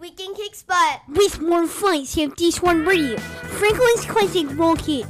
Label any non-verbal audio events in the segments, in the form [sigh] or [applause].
Weekend kick Butt. With more you have this one radio. Franklin's Classic Rock Hit.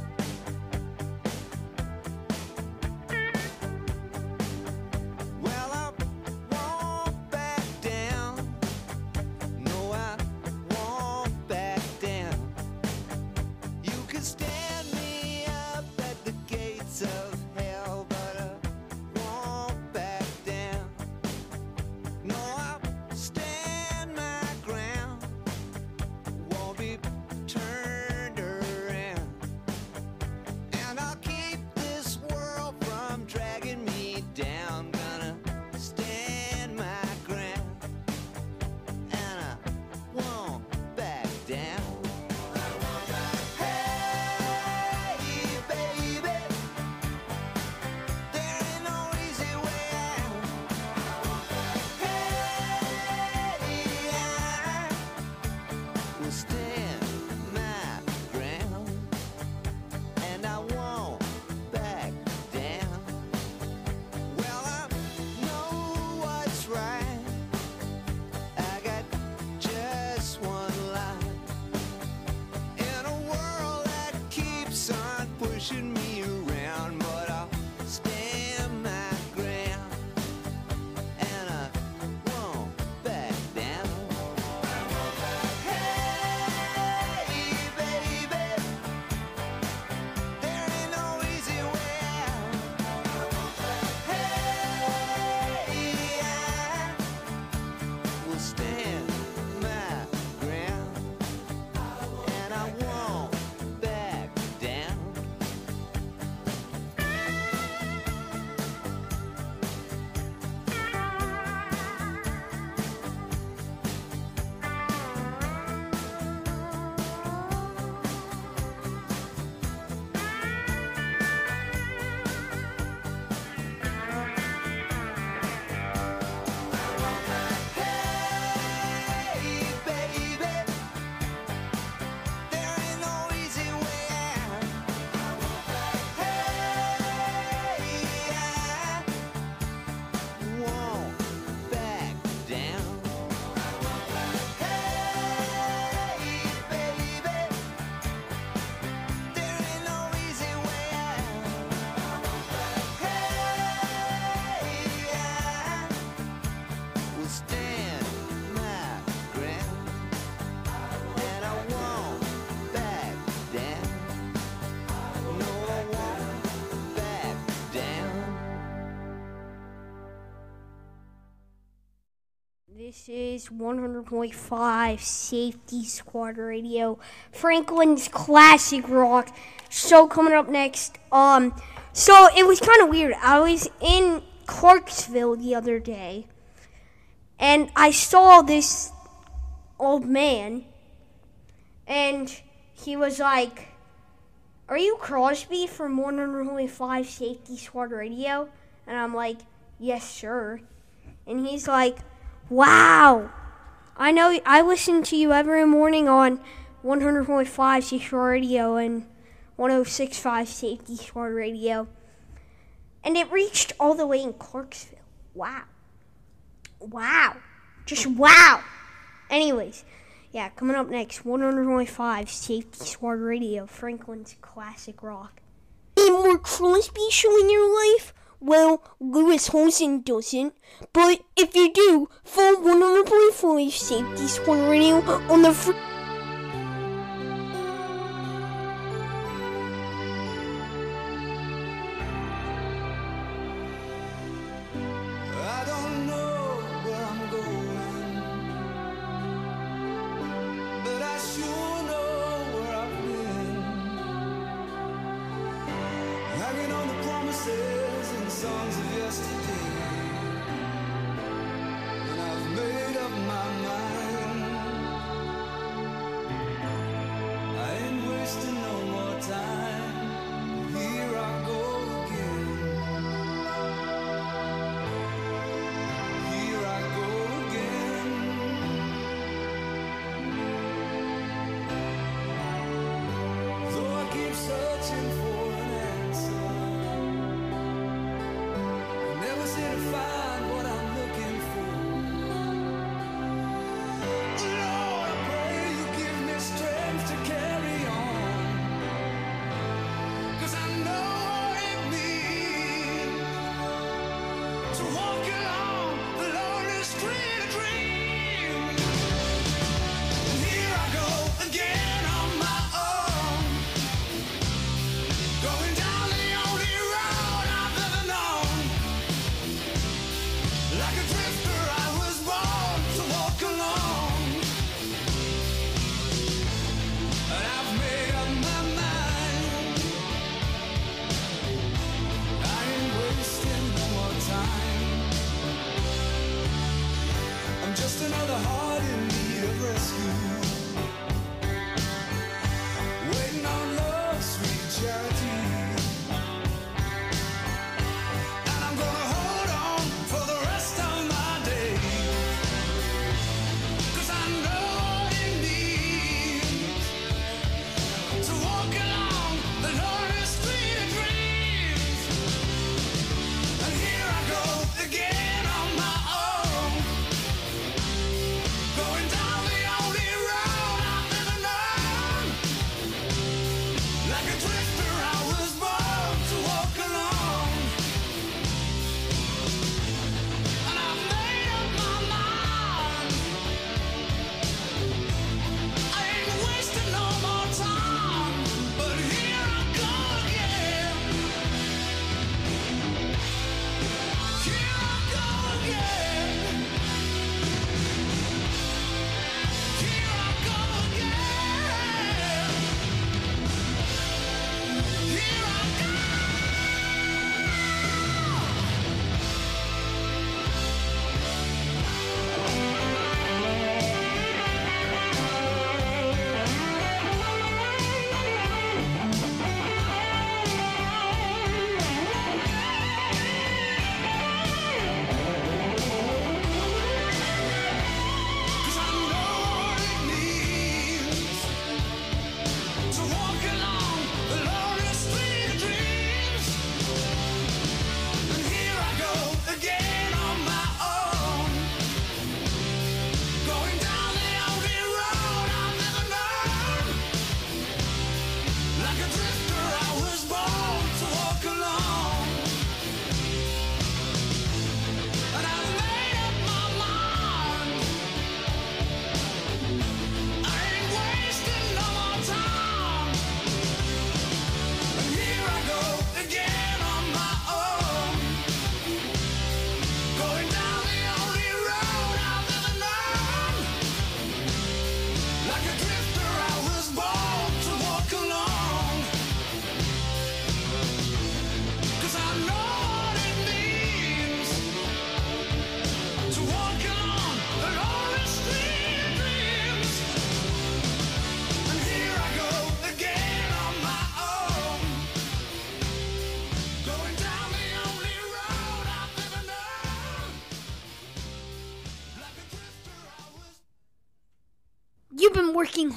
Is 100.5 Safety Squad Radio, Franklin's classic rock. So coming up next, um, so it was kind of weird. I was in Clarksville the other day, and I saw this old man, and he was like, "Are you Crosby from 100.5 Safety Squad Radio?" And I'm like, "Yes, sir." And he's like, Wow. I know I listen to you every morning on 100.5 Seashore Radio and 106.5 Safety Shore Radio. And it reached all the way in Clarksville. Wow. Wow. Just wow. Anyways, yeah, coming up next 100.5 Safety Squad Radio, Franklin's Classic Rock. Any more Crosby show in your life? Well, Lewis Holson doesn't. But if you do, follow 100.5 Safety Squad Radio on the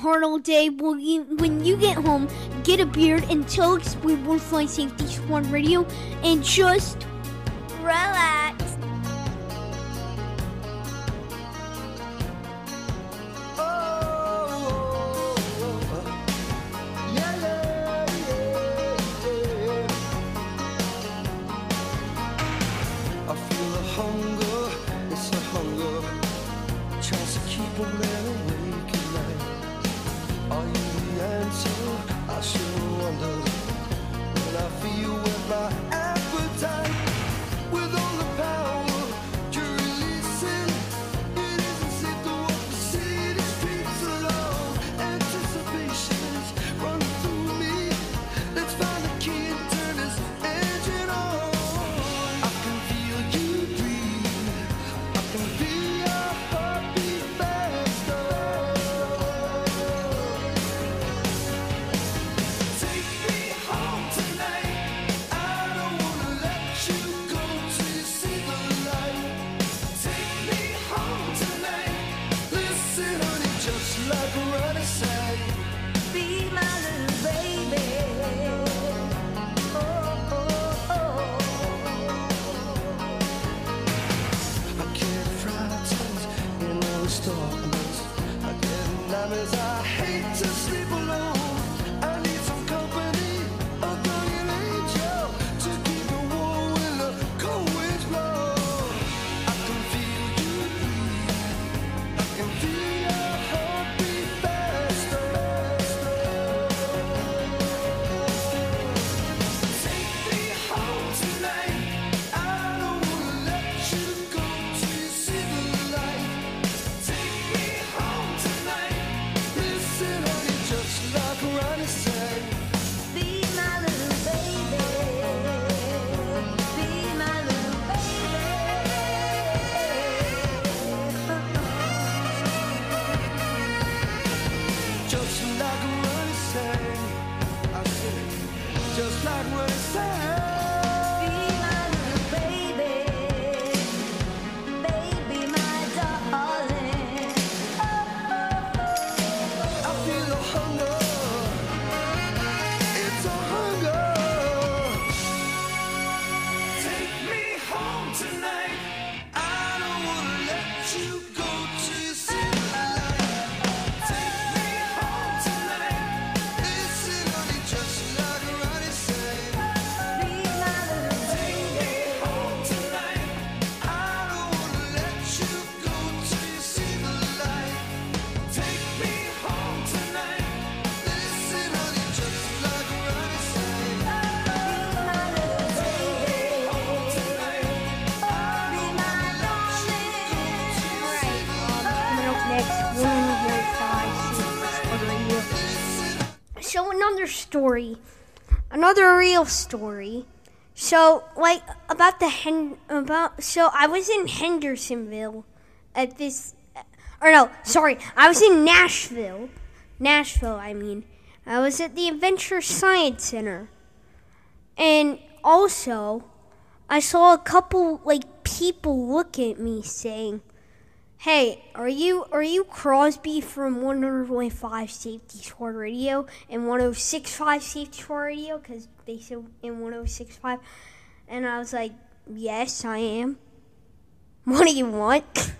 hard all day. Well, you, when you get home, get a beard and tell us we will fly Safety Squad Radio and just story, another real story. So like about the hen about so I was in Hendersonville at this or no, sorry, I was in Nashville. Nashville, I mean. I was at the Adventure Science Center. And also I saw a couple like people look at me saying, Hey, are you are you Crosby from 100.5 Safety Squad Radio and 106.5 Safety Squad Radio? Because they said in 106.5, and I was like, yes, I am. [laughs] What do you want?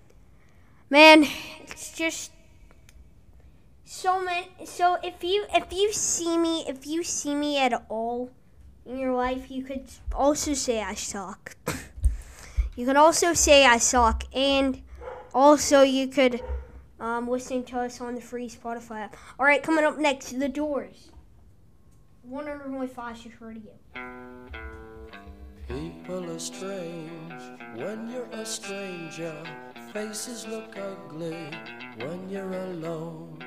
[laughs] Man, it's just so many. So if you if you see me if you see me at all in your life, you could also say I suck. [laughs] you could also say I suck, and also you could um, listen to us on the free Spotify app. All right, coming up next, The Doors. 100.5 Shift Radio. People are strange when you're a stranger. Faces look ugly when you're alone.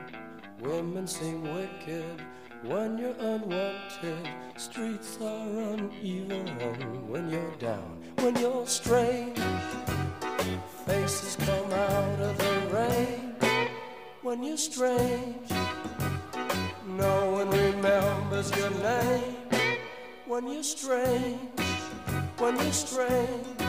Women seem wicked when you're unwanted. Streets are uneven when you're down. When you're strange, faces come out of the rain. When you're strange, no one remembers your name. When you're strange when you're strange,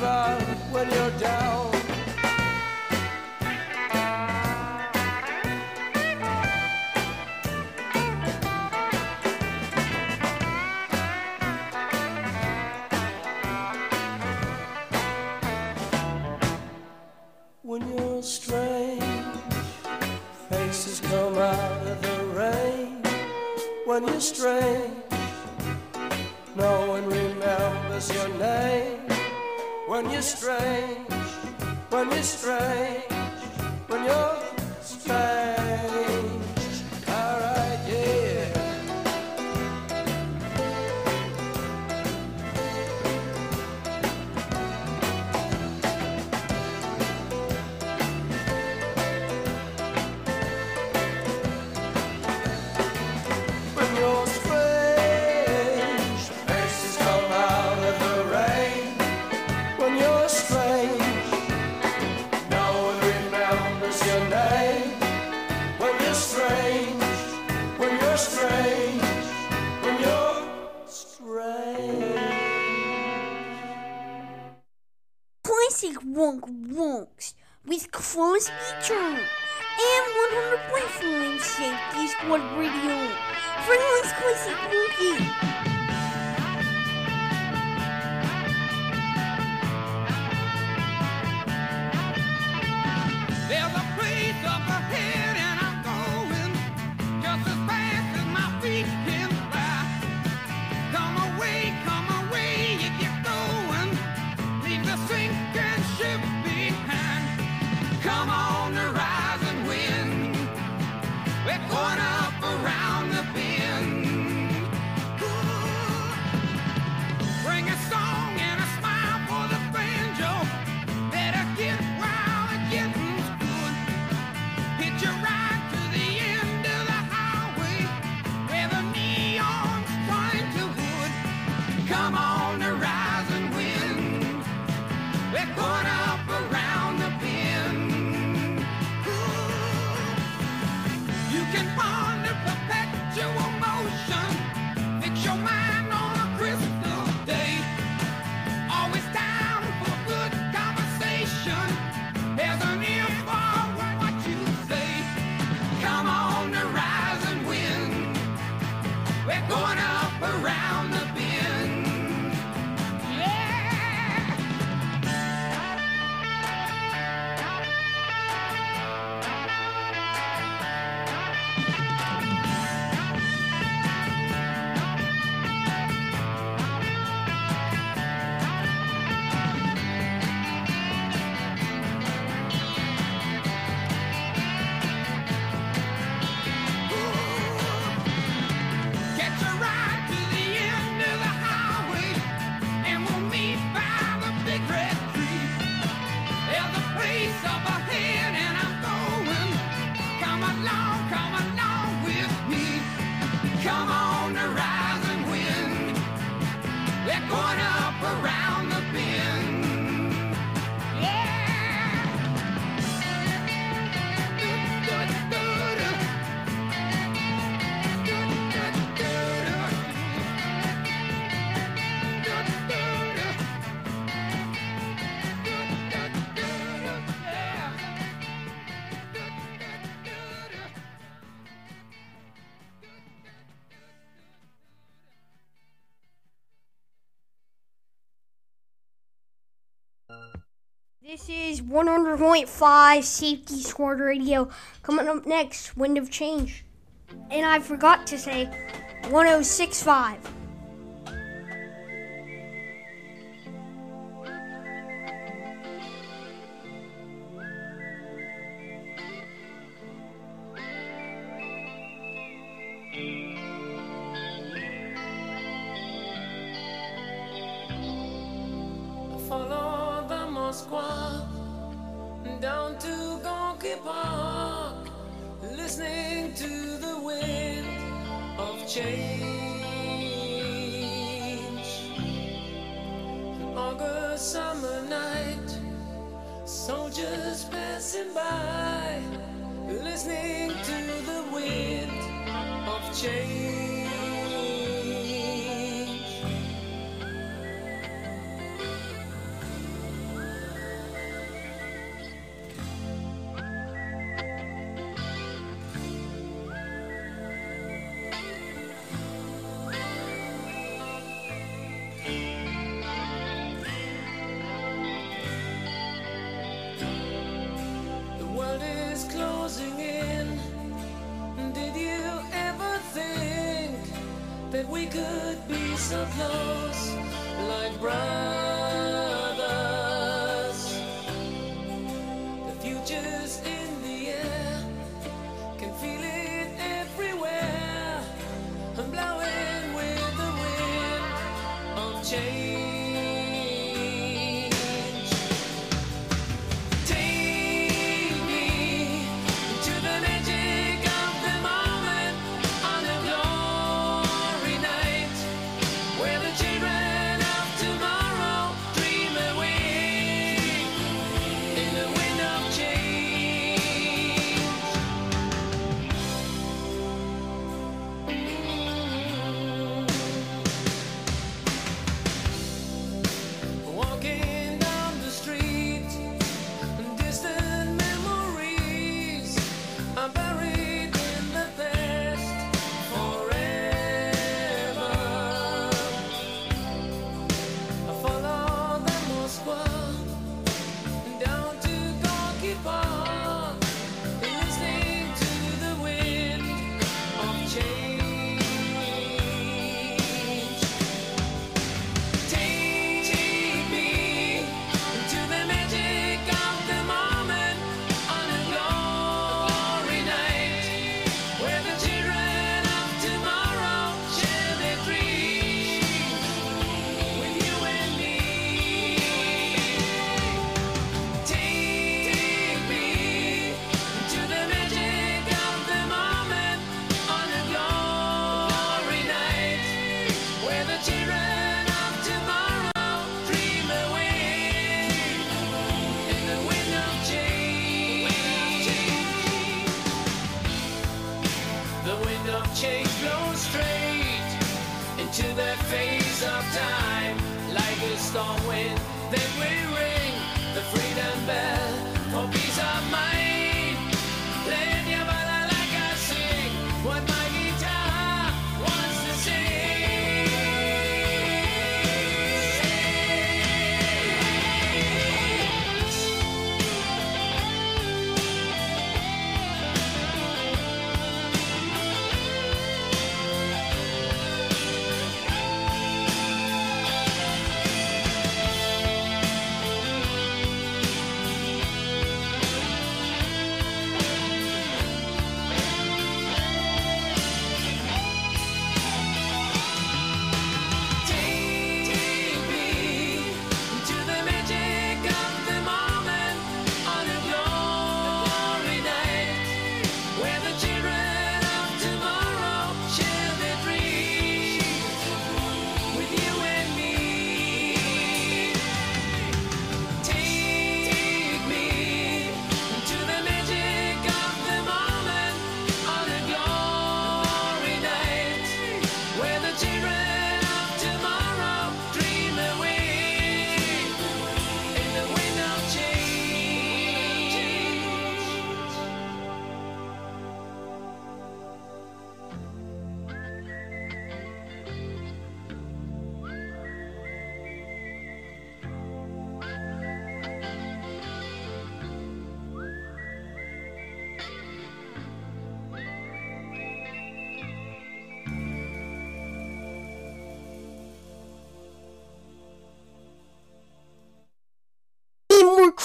about when you're fullest feature and 100.4 in Safety Squad Radio. Friendly's Classic Movie. This is 100.5 Safety Squad Radio. Coming up next, Wind of Change. And I forgot to say 1065. of yours like brown.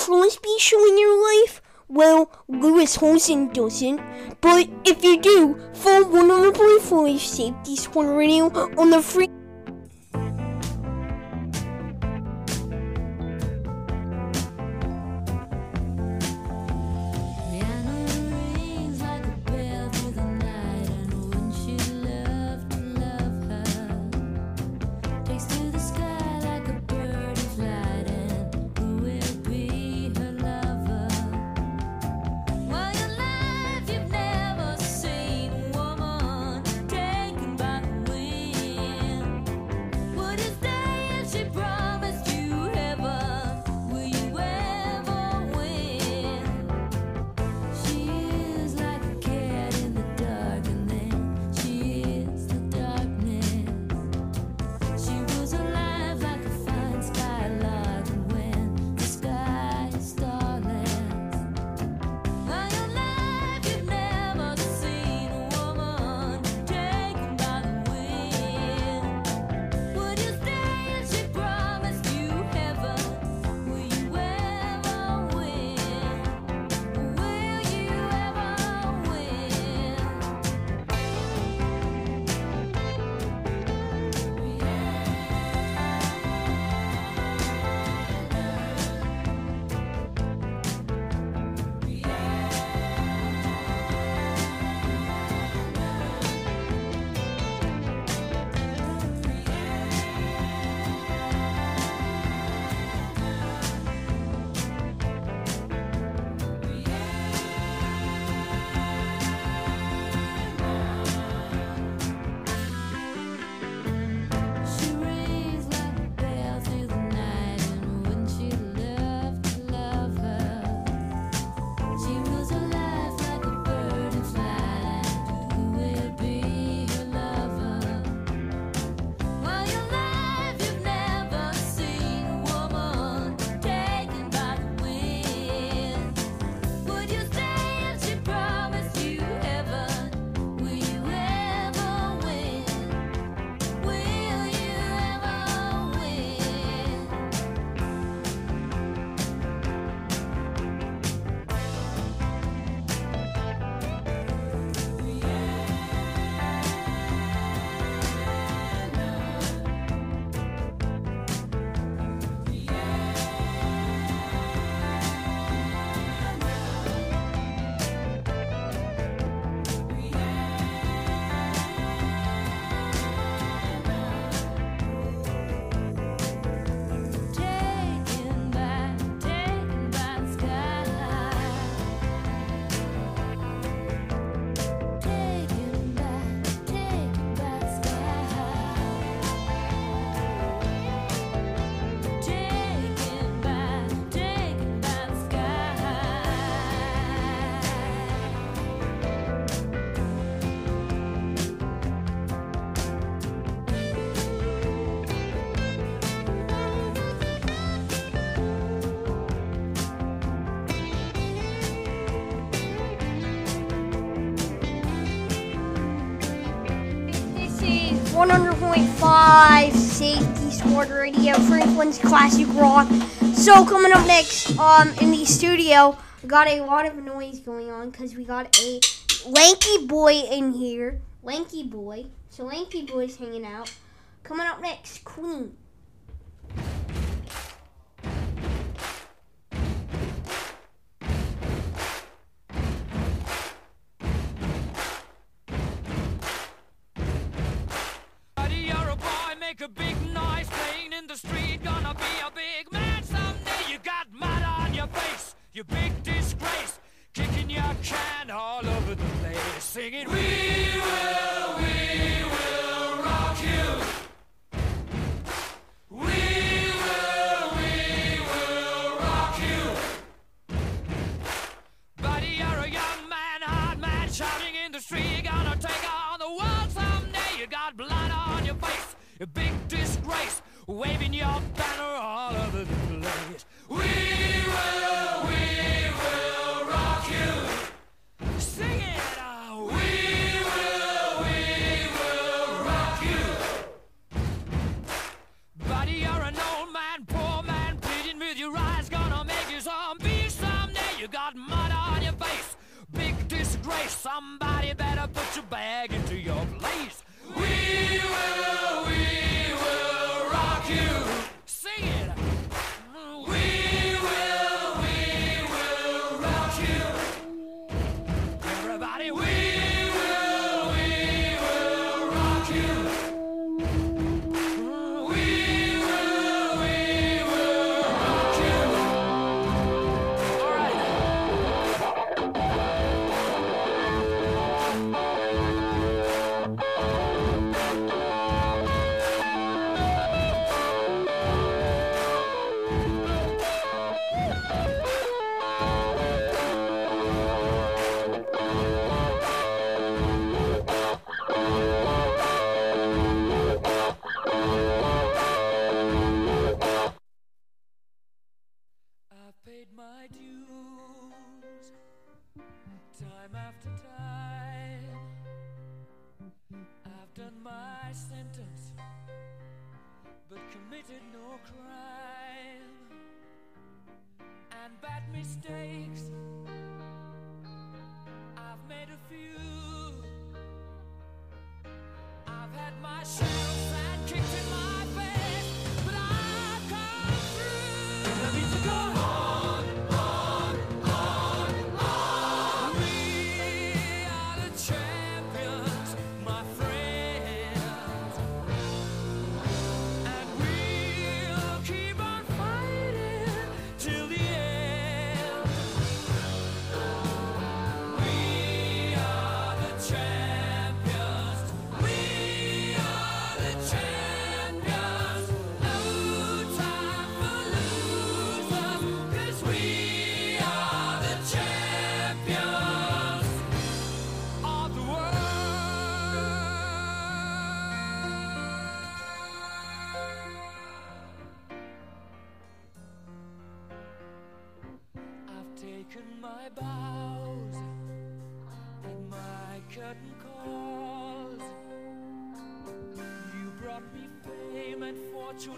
Crosby show in your life? Well, Lewis Hosen doesn't, but if you do, fall vulnerably for life safety squad radio on the free. Franklin's classic rock. So coming up next, um, in the studio, got a lot of noise going on because we got a lanky boy in here. Lanky boy. So lanky boy's hanging out. Coming up next, Queen.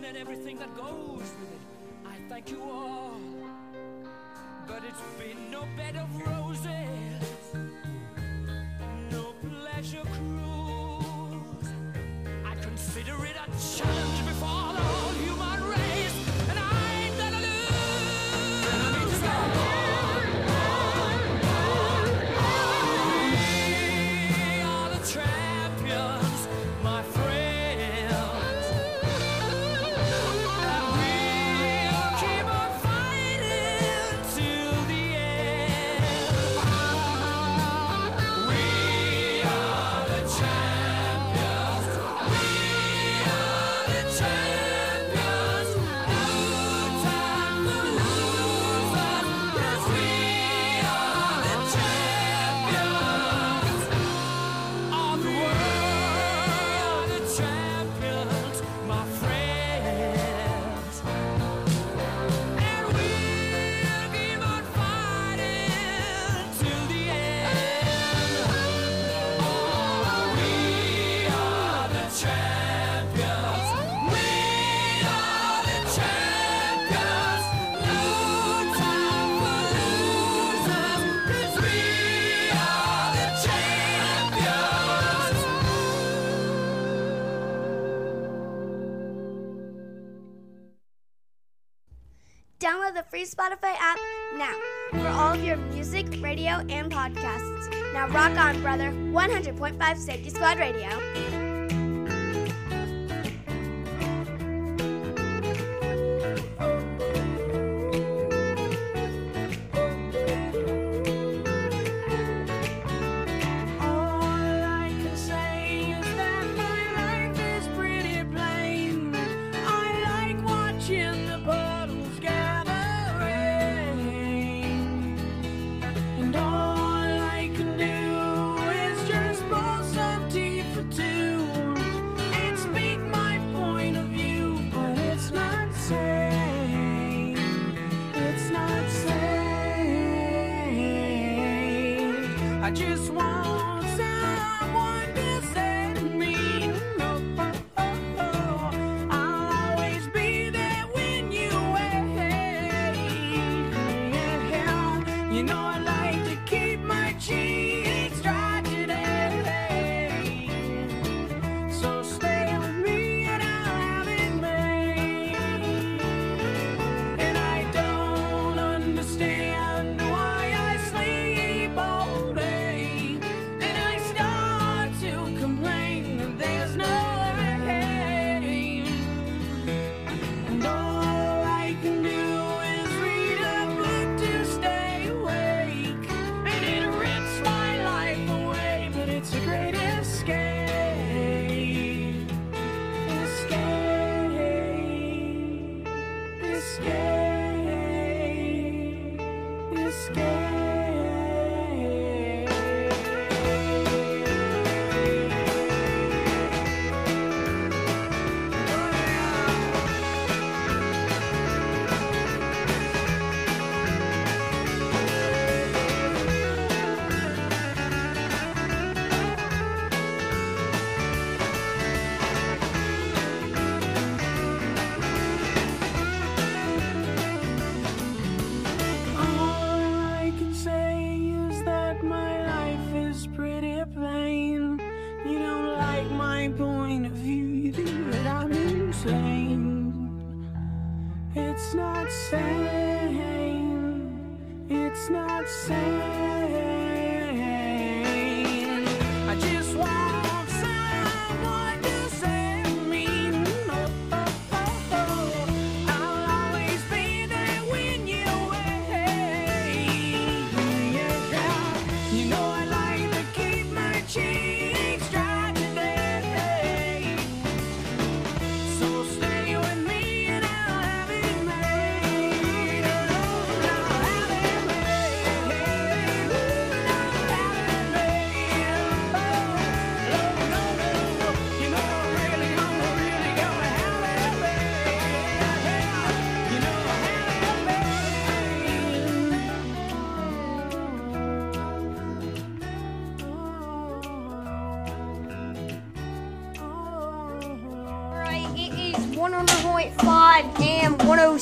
and everything that goes free Spotify app now for all of your music, radio, and podcasts. Now rock on, brother. 100.5 Safety Squad Radio.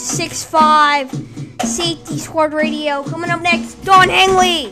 six five. Safety Squad Radio. Coming up next, Don Henley.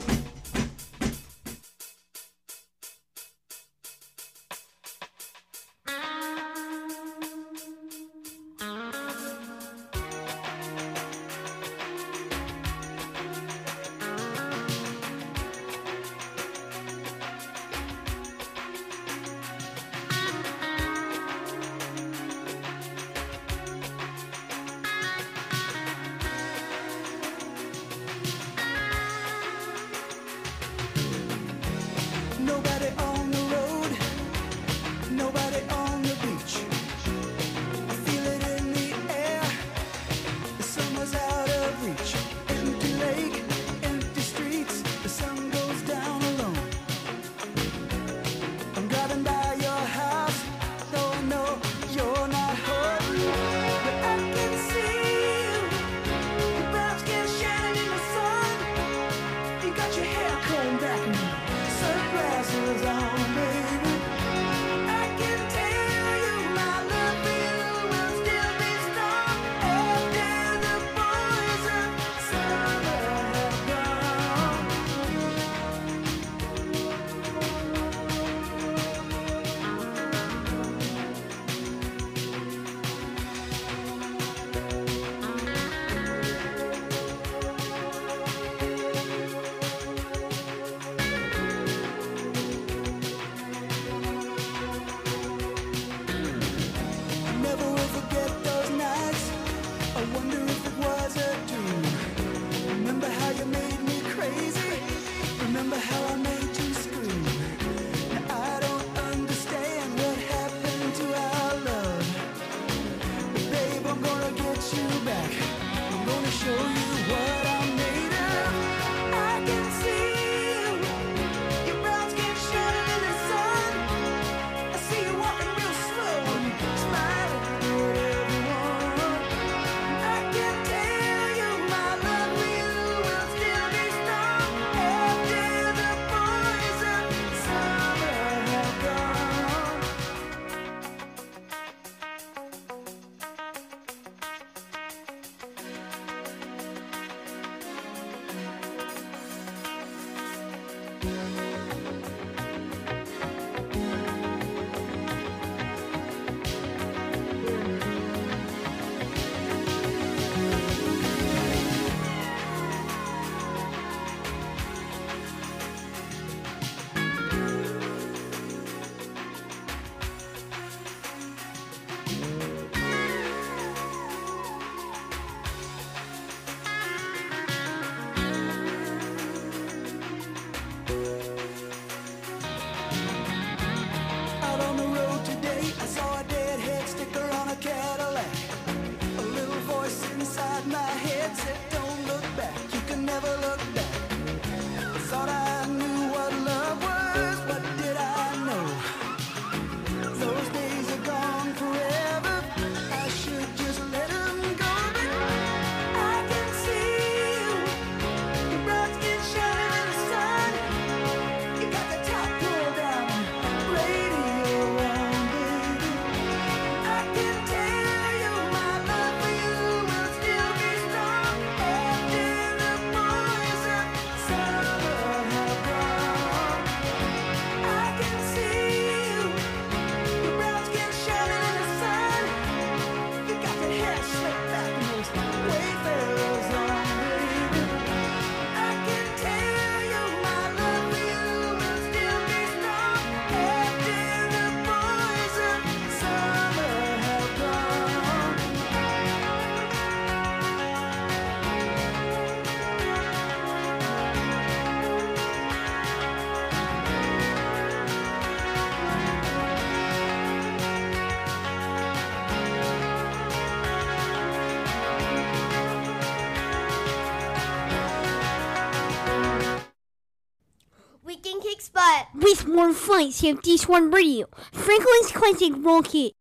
More fun. Safety Squad Radio. Franklin's Classic Rocket.